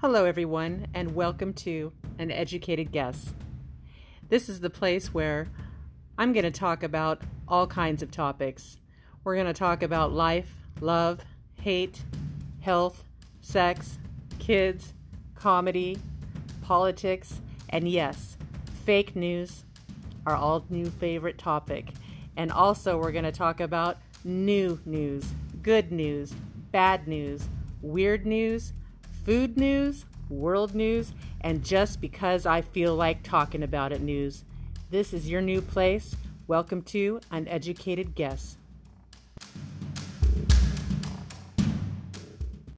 Hello, everyone, and welcome to Uneducated Guess. This is the place where I'm going to talk about all kinds of topics. We're going to talk about life, love, hate, health, sex, kids, comedy, politics, and yes, fake news, our all new favorite topic. And also, we're going to talk about new news, good news, bad news, weird news, food news, world news, and just because I feel like talking about it news. This is your new place. Welcome to Uneducated Guess.